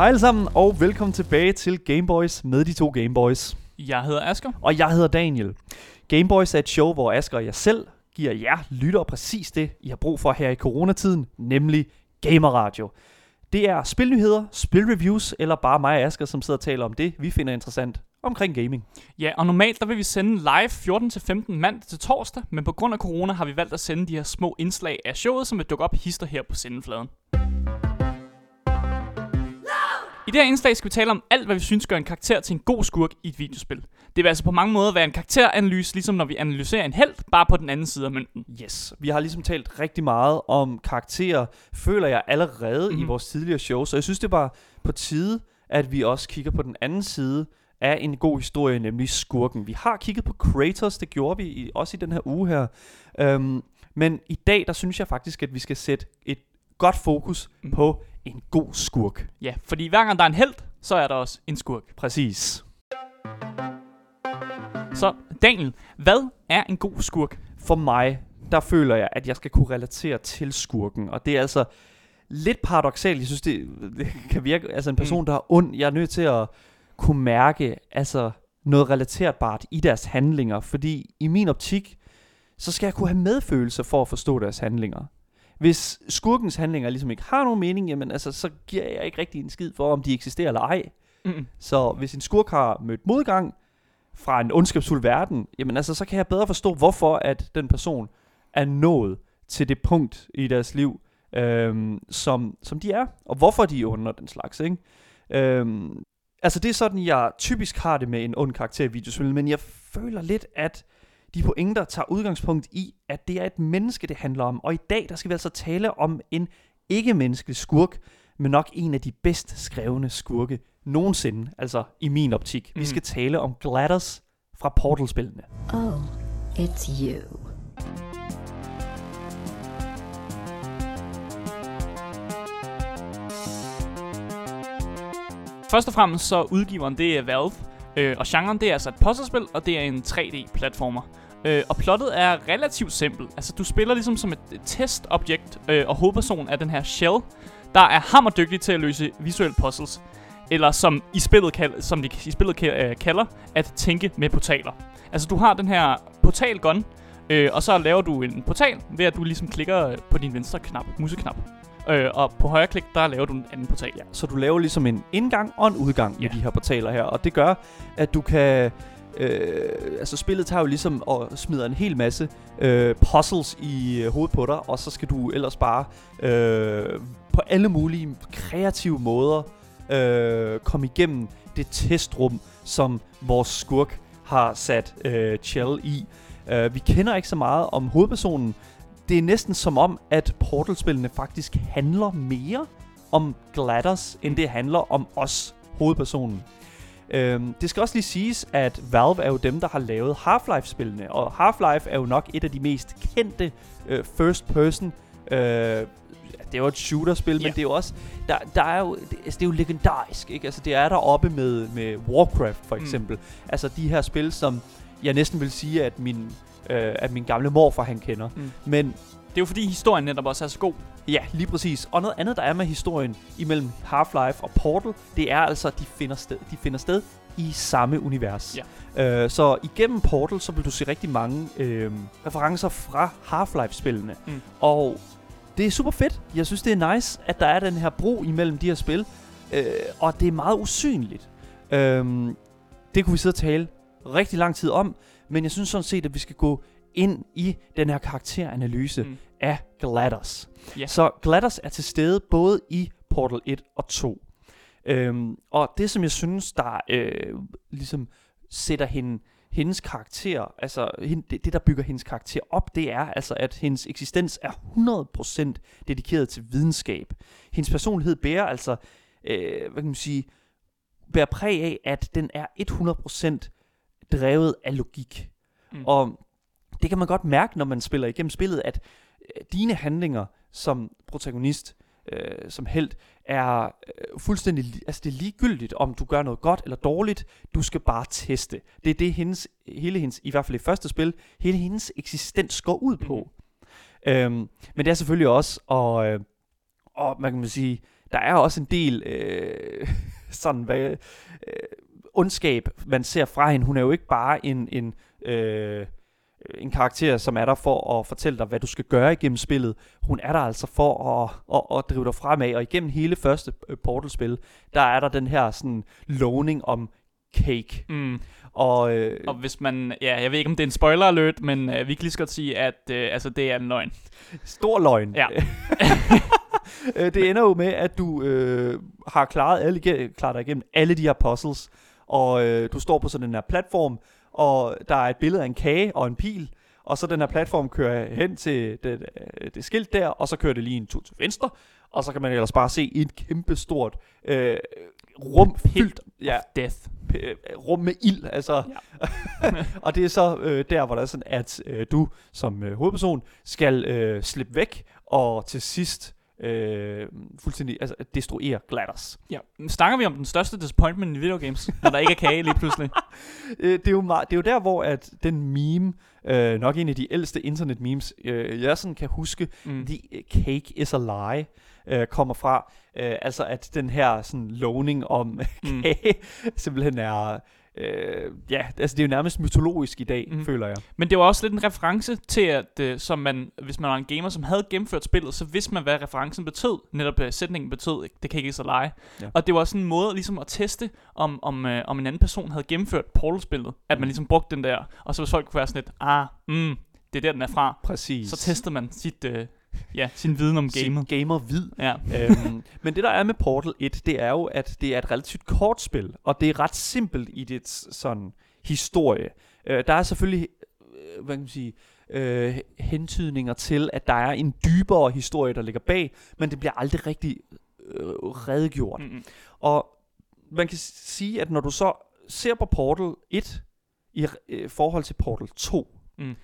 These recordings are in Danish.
Hej alle sammen, og velkommen tilbage til Gameboys med de to Gameboys. Jeg hedder Asker. Og jeg hedder Daniel. Gameboys er et show, hvor Asker og jeg selv giver jer lytter præcis det, I har brug for her i coronatiden, nemlig gamerradio. Det er spilnyheder, spilreviews, eller bare mig og Asker, som sidder og taler om det, vi finder interessant omkring gaming. Ja, og normalt der vil vi sende live 14-15 mandag til torsdag, men på grund af corona har vi valgt at sende de her små indslag af showet, som vil dukke op hister her på sendefladen. I det her indslag skal vi tale om alt, hvad vi synes gør en karakter til en god skurk i et videospil. Det vil altså på mange måder være en karakteranalyse, ligesom når vi analyserer en held, bare på den anden side af mønten. Yes, vi har ligesom talt rigtig meget om karakterer, føler jeg allerede mm-hmm. i Mhm. vores tidligere show, så jeg synes det var på tide, at vi også kigger på den anden side af en god historie, nemlig skurken. Vi har kigget på Kratos, det gjorde vi i, også i den her uge her. Um, men i dag, der synes jeg faktisk, at vi skal sætte et godt fokus Mm. på en god skurk. Ja, fordi hver gang der er en held, så er der også en skurk. Præcis. Så Daniel, hvad er en god skurk? for mig, der føler jeg, at jeg skal kunne relatere til skurken. Og det er altså lidt paradoxalt. Jeg synes, det, det kan virke... Altså en person, Mm. der er ond, jeg er nødt til at kunne mærke altså noget relaterbart i deres handlinger. Fordi i min optik, så skal jeg kunne have medfølelse for at forstå deres handlinger. Hvis skurkens handlinger ligesom ikke har nogen mening, jamen altså, så giver jeg ikke rigtig en skid for, om de eksisterer eller ej. Mm-mm. Så hvis en skurk har mødt modgang fra en ondskabsfuld verden, jamen altså, så kan jeg bedre forstå, hvorfor at den person er nået til det punkt i deres liv, øhm, som, som de er, og hvorfor de er onde og den slags, ikke? Øhm, altså det er sådan, jeg typisk har det med en ond karakter i videospil, men jeg føler lidt, at de pointer tager udgangspunkt i, at det er et menneske, det handler om. Og i dag, der skal vi altså tale om en ikke-menneskelig skurk, men nok en af de bedst skrevne skurke nogensinde, altså i min optik. Mm. Vi skal tale om GLaDOS fra Portal-spillene. Oh, it's you. Først og fremmest så udgiveren det er Valve, øh, og genren det er altså et puzzlespil, og det er en 3D-platformer. Øh, og plottet er relativt simpelt. Altså du spiller ligesom som et, testobjekt, øh, og hovedpersonen er den her Shell, der er hammerdygtig til at løse visuelle puzzles. Eller som i spillet, kal- som de i spillet ka- øh, kalder, at tænke med portaler. Altså du har den her portal-gun, øh, og så laver du en portal ved at du ligesom klikker øh, på din venstre knap, museknap. Øh, og på højre klik, der laver du en anden portal. Ja. Så du laver ligesom en indgang og en udgang. Ja. med de her portaler her, og det gør, at du kan... Øh, altså spillet tager jo ligesom og smider en hel masse øh, puzzles i øh, hovedet på dig, og så skal du ellers bare øh, på alle mulige kreative måder øh, komme igennem det testrum, som vores skurk har sat øh, Chell i. Øh, vi kender ikke så meget om hovedpersonen. Det er næsten som om, at Portal-spillene faktisk handler mere om GLaDOS, end det handler om os, hovedpersonen. Øhm, det skal også lige siges, at Valve er jo dem, der har lavet Half-Life-spillene, og Half-Life er jo nok et af de mest kendte øh, first-person øh, det er jo et shooterspil, yeah. Men det er jo også der, der er jo det, altså, det er jo legendarisk, ikke? Altså det er der oppe med med Warcraft for Mm. eksempel. Mm. Altså de her spil som jeg næsten vil sige at min øh, at min gamle morfar han kender. Mm. Men Det er jo fordi historien netop også er så god. Ja, lige præcis. Og noget andet, der er med historien imellem Half-Life og Portal, det er altså, at de finder sted, de finder sted i samme univers. Ja. Øh, så igennem Portal, så vil du se rigtig mange øh, referencer fra Half-Life-spillene. Mm. Og det er super fedt. Jeg synes, det er nice, at der er den her bro imellem de her spil. Øh, og det er meget usynligt. Øh, det kunne vi sidde og tale rigtig lang tid om. Men jeg synes sådan set, at vi skal gå ind i den her karakteranalyse Mm. af GLaDOS. Ja. Så GLaDOS er til stede både i Portal 1 og 2. Øhm, og det, som jeg synes, der øh, ligesom sætter hende, hendes karakter, altså hende, det, det, der bygger hendes karakter op, det er altså, at hendes eksistens er 100% dedikeret til videnskab. Hendes personlighed bærer altså, øh, hvad kan man sige, bærer præg af, at den er 100% drevet af logik. Mm. Og det kan man godt mærke, når man spiller igennem spillet, at øh, dine handlinger som protagonist, øh, som held, er øh, fuldstændig, altså det er ligegyldigt, om du gør noget godt eller dårligt, du skal bare teste. Det er det, hendes, hele hendes, i hvert fald i første spil, hele hendes eksistens går ud på. Øhm, men det er selvfølgelig også, og, øh, og man kan sige, der er også en del øh, sådan, hvad, øh, ondskab, man ser fra hende. Hun er jo ikke bare en, en, øh, en karakter, som er der for at fortælle dig, hvad du skal gøre igennem spillet. Hun er der altså for at, at, at drive dig fremad, og igennem hele første øh, Portal-spil, der er der den her sådan lovning om cake. Mm. Og, øh, Og hvis man, ja, jeg ved ikke om det er en spoiler alert, men øh, vi kan lige så godt sige, at øh, altså, det er en løgn. Stor løgn. Ja. Øh, det ender jo med, at du øh, har klaret, alle, klaret dig igennem alle de her puzzles, og øh, du står på sådan en her platform, og der er et billede af en kage og en pil, og så den her platform kører hen til det, øh, det skilt der, og så kører det lige en tur til venstre, og så kan man ellers bare se et kæmpe stort øh, rum fyldt, ja, Death. øh, rum med ild, altså. Ja. og det er så øh, der, hvor der er sådan, at øh, du som øh, hovedperson skal øh, slippe væk, og til sidst øh, fuldstændig altså, destruere GLaDOS. Ja. Snakker vi om den største disappointment i videogames, når der ikke er kage lige pludselig? Øh, det, er jo meget, det er jo der, hvor at den meme, øh, nok en af de ældste internet-memes, øh, jeg sådan kan huske, Mm. The Cake is a Lie, øh, kommer fra. Øh, altså at den her sådan lovning om Mm. kage simpelthen er... Øh, ja, altså det er jo nærmest mytologisk i dag, Mhm. mm. føler jeg. Men det var også lidt en reference til, at øh, som man, hvis man var en gamer, som havde gennemført spillet, så vidste man, hvad referencen betød. Netop øh, sætningen betød, det kan ikke så lege. Ja. Og det var sådan en måde ligesom at teste, om, om, øh, om en anden person havde gennemført Portal-spillet. At man Mm. ligesom brugte den der, og så hvis folk kunne være sådan lidt, ah, mm, det er der, den er fra. Præcis. Så testede man sit, øh, ja, sin viden om gamet. Gamer vid. Ja. øhm, men det der er med Portal 1, det er jo, at det er et relativt kort spil, og det er ret simpelt i dit sådan historie. Øh, der er selvfølgelig, øh, hvad kan man sige, øh, hentydninger til, at der er en dybere historie, der ligger bag, men det bliver aldrig rigtig øh, redegjort. Mm-mm. Og man kan sige, at når du så ser på Portal 1 i øh, forhold til Portal 2, Mm.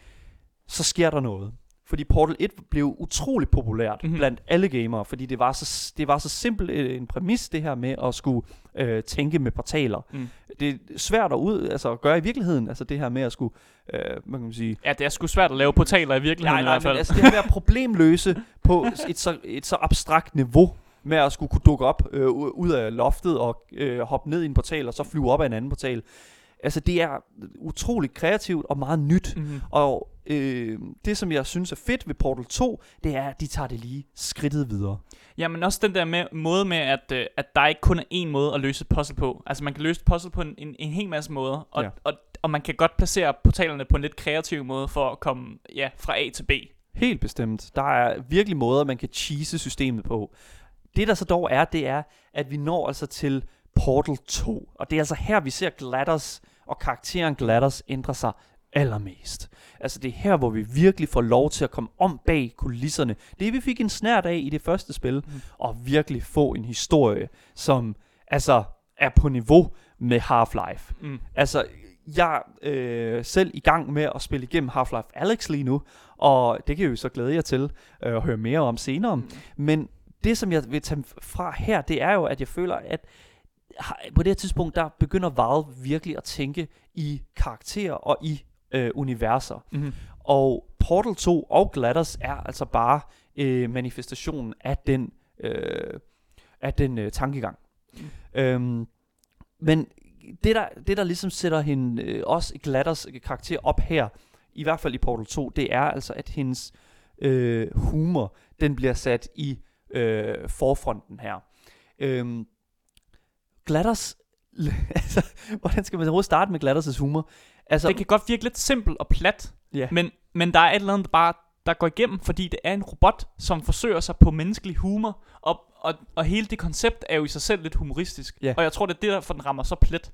så sker der noget. Fordi Portal 1 blev utrolig populært Mhm. mm-hmm. blandt alle gamere, fordi det var så, det var så simpelt øh, en præmis, det her med at skulle øh, tænke med portaler. Mm. Det er svært at, ud, altså, at gøre i virkeligheden, altså det her med at skulle, øh, hvad kan man sige, Ja, det er sgu svært at lave portaler i virkeligheden Nej, i nej, hvert fald. men altså det her med at problemløse på et så, et så abstrakt niveau, med at skulle kunne dukke op øh, ud af loftet og øh, hoppe ned i en portal, og så flyve op af en anden portal. Altså det er utroligt kreativt og meget nyt. mm-hmm. Og øh, det, som jeg synes er fedt ved Portal 2, det er, at de tager det lige skridtet videre. Ja, men også den der med, måde med, at, øh, at der ikke kun er én måde at løse et puzzle på. Altså man kan løse et puzzle på en, en, en hel masse måder, og, Ja. og, og man kan godt placere portalerne på en lidt kreativ måde for at komme ja, fra A til B. Helt bestemt. Der er virkelig måder, man kan cheese systemet på. Det, der så dog er, det er, at vi når altså til Portal 2. Og det er altså her, vi ser GLaDOS og karakteren GLaDOS ændre sig allermest. Altså det er her, hvor vi virkelig får lov til at komme om bag kulisserne. Det vi fik en snært af i det første spil, Mm. og virkelig få en historie, som altså er på niveau med Half-Life. Mm. Altså, jeg øh, selv i gang med at spille igennem Half-Life Alyx lige nu, og det kan jeg jo så glæde jer til øh, at høre mere om senere. Mm. Men det, som jeg vil tage fra her, det er jo, at jeg føler, at på det her tidspunkt, der begynder Valve virkelig at tænke i karakterer og i øh, universer. Mm-hmm. Og Portal 2 og GLaDOS er altså bare øh, manifestationen af den, øh, af den øh, tankegang. Mm. Øhm, men det der, det, der ligesom sætter hende, øh, også GLaDOS karakter op her, i hvert fald i Portal 2, det er altså, at hendes øh, humor, den bliver sat i øh, forfronten her. Øhm, GLaDOS, altså, hvordan skal man overhovedet starte med GLaDOS' humor? Altså, Det kan godt virke lidt simpelt og plat, ja. men, men der er et eller andet, der bare der går igennem, fordi det er en robot, som forsøger sig på menneskelig humor, og, og, og hele det koncept er jo i sig selv lidt humoristisk. Ja. Og jeg tror, det er det, derfor den rammer så plet.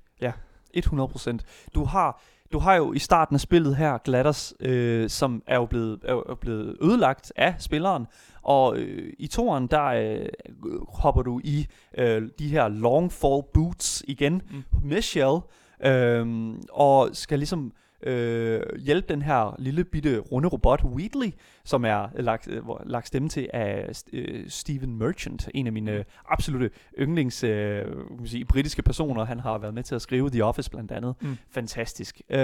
100%. Du har, du har jo i starten af spillet her GLaDOS, øh, som er jo blevet, er jo blevet ødelagt af spilleren. Og øh, i toeren, der øh, hopper du i øh, de her long fall boots igen Mm. med Shell, øh, og skal ligesom øh, hjælpe den her lille bitte runde robot Wheatley, som er lagt, øh, lagt stemme til af øh, Steven Merchant, en af mine øh, absolute yndlings øh, sige, britiske personer. Han har været med til at skrive The Office blandt andet. Mm. Fantastisk. Øhm,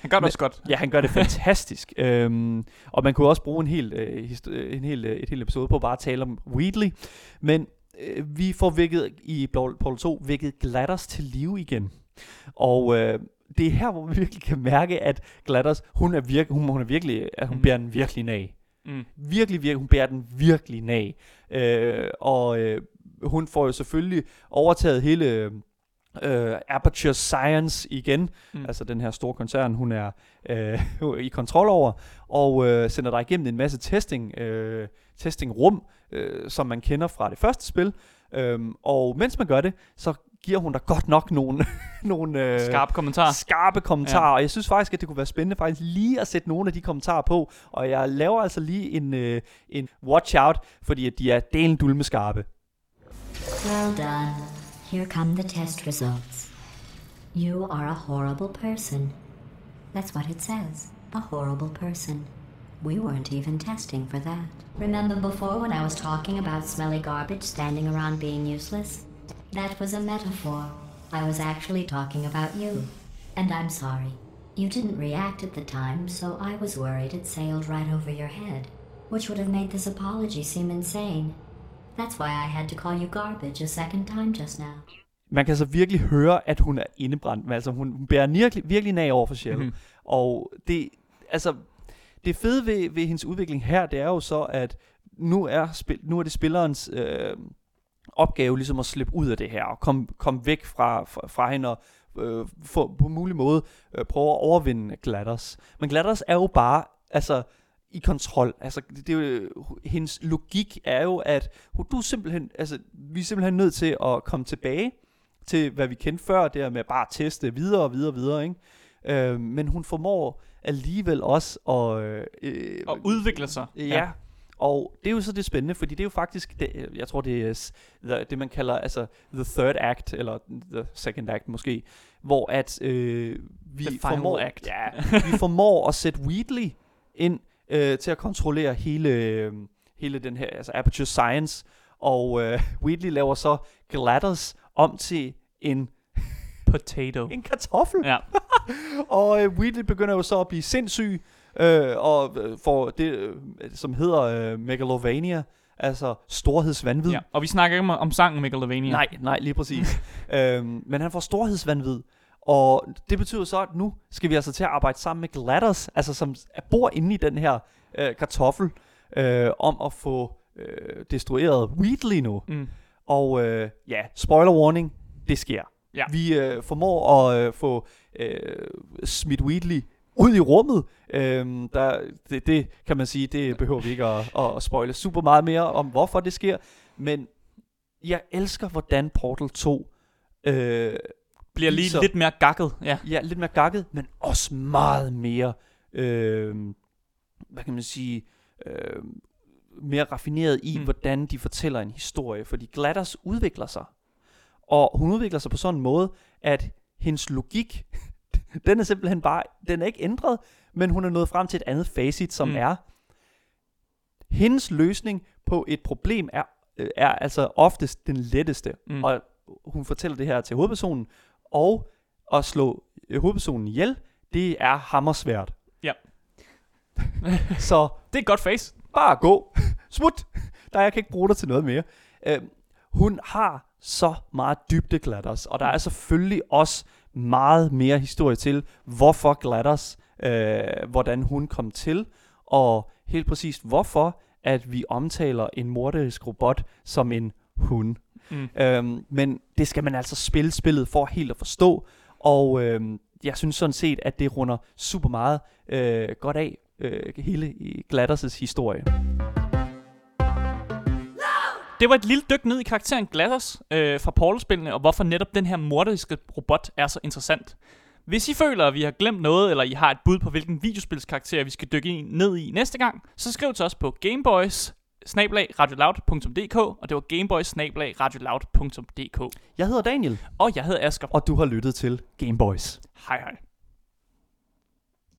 Han gør det Men- også godt. ja, han gør det fantastisk. øhm, og man kunne også bruge en hel, øh, øh, en hel, øh, et helt episode på bare at tale om Wheatley. Men øh, vi får vækket i Portal 2 vækket GLaDOS til live igen. Og øh, det er her, hvor vi virkelig kan mærke, at GLaDOS, hun er, virke, hun, hun er virkelig, at hun Mm. bærer den virkelig nag. Mm. Virkelig, virkelig, hun bærer den virkelig nag. Øh, og øh, hun får jo selvfølgelig overtaget hele øh, Aperture Science igen, mm. altså den her store koncern, hun er øh, i kontrol over, og øh, sender dig igennem en masse testing, øh, testingrum, øh, som man kender fra det første spil. Øhm, og mens man gør det, så giver hun dig godt nok nogle, nogle øh, Skarp kommentar. skarpe kommentarer, ja. og jeg synes faktisk, at det kunne være spændende faktisk lige at sætte nogle af de kommentarer på, og jeg laver altså lige en, øh, en watch out, fordi at de er delen dulme skarpe. Well done. Here come the test results. You are a horrible person. That's what it says. A horrible person. We weren't even testing for that. Remember before when I was talking about smelly garbage standing around being useless? That was a metaphor. I was actually talking about you. And I'm sorry. You didn't react at the time, so I was worried it sailed right over your head, which would have made this apology seem insane. That's why I had to call you garbage a second time just now. Man kan så virkelig høre, at hun er indebrændt, men altså hun bærer virkelig, virkelig nag over for. Mhm. Mm-hmm. Og det, altså, det fede ved, ved hendes udvikling her, det er jo så, at nu er, spil, nu er det spillerens øh, opgave ligesom at slippe ud af det her, og komme kom væk fra, fra, fra hende, og øh, få, på mulig måde øh, prøve at overvinde GLaDOS. Men GLaDOS er jo bare, altså, i kontrol. Altså, det, det hendes logik er jo, at du er simpelthen, altså, vi er simpelthen nødt til at komme tilbage til, hvad vi kendte før, det her med bare at teste videre og videre og videre, ikke? Øh, men hun formår alligevel også at... Øh, Og udvikle sig. Ja. ja. Og det er jo så det spændende, fordi det er jo faktisk, det, jeg tror det er the, det man kalder altså the third act, eller the second act måske, hvor at øh, vi formår, act. Ja, vi formår at sætte Wheatley ind øh, til at kontrollere hele, øh, hele den her, altså Aperture Science, og øh, Wheatley laver så GLaDOS om til en, Potato. en kartoffel. Ja. Og øh, Wheatley begynder jo så at blive sindssyg, øh, og øh, får det, øh, som hedder øh, Megalovania, altså storhedsvanvid. ja. Og vi snakker ikke om, om sangen Megalovania. Nej, nej, lige præcis. øhm, men han får storhedsvanvid, og det betyder så, at nu skal vi altså til at arbejde sammen med GLaDOS, altså som bor inde i den her øh, kartoffel, øh, om at få øh, destrueret Wheatley nu. Mm. Og øh, ja, spoiler warning, det sker. Ja. Vi øh, formår at øh, få øh, smidt Wheatley ud i rummet. Øhm, der, det, det kan man sige, det behøver vi ikke at, at, spoile super meget mere om, hvorfor det sker. Men jeg elsker, hvordan Portal 2 øh, Bliver lige viser- lidt mere gakket. Ja. ja, lidt mere gakket, men også meget mere, øh, hvad kan man sige, øh, mere raffineret i, Mm. hvordan de fortæller en historie. Fordi GLaDOS udvikler sig. Og hun udvikler sig på sådan en måde, at hendes logik, den er simpelthen bare, den er ikke ændret, men hun er nået frem til et andet facit, som Mm. mm. er, hendes løsning på et problem er, øh, er altså oftest den letteste. Mm. Mm. Og hun fortæller det her til hovedpersonen, og at slå øh, hovedpersonen ihjel, det er hammersvært. Ja. Så Det er et godt face. bare gå. Smut. Der jeg kan ikke bruge dig til noget mere. Øh, hun har så meget dybde GLaDOS, og der er selvfølgelig også meget mere historie til, hvorfor GLaDOS, øh, hvordan hun kom til, og helt præcist hvorfor, at vi omtaler en morderisk robot som en hund. Mm. Øhm, men det skal man altså spille spillet for helt at forstå, og øhm, jeg synes sådan set, at det runder super meget øh, godt af, øh, hele i GLaDOS' historie. Det var et lille dyk ned i karakteren GLaDOS øh, fra Portal-spillene, og hvorfor netop den her morderiske robot er så interessant. Hvis I føler, at vi har glemt noget, eller I har et bud på, hvilken videospilskarakter vi skal dykke ned i næste gang, så skriv til os på Gameboys radioloud.dk, og det var Gameboys radioloud.dk. Jeg hedder Daniel, Og jeg hedder Asger. og du har lyttet til Gameboys. Hej hej.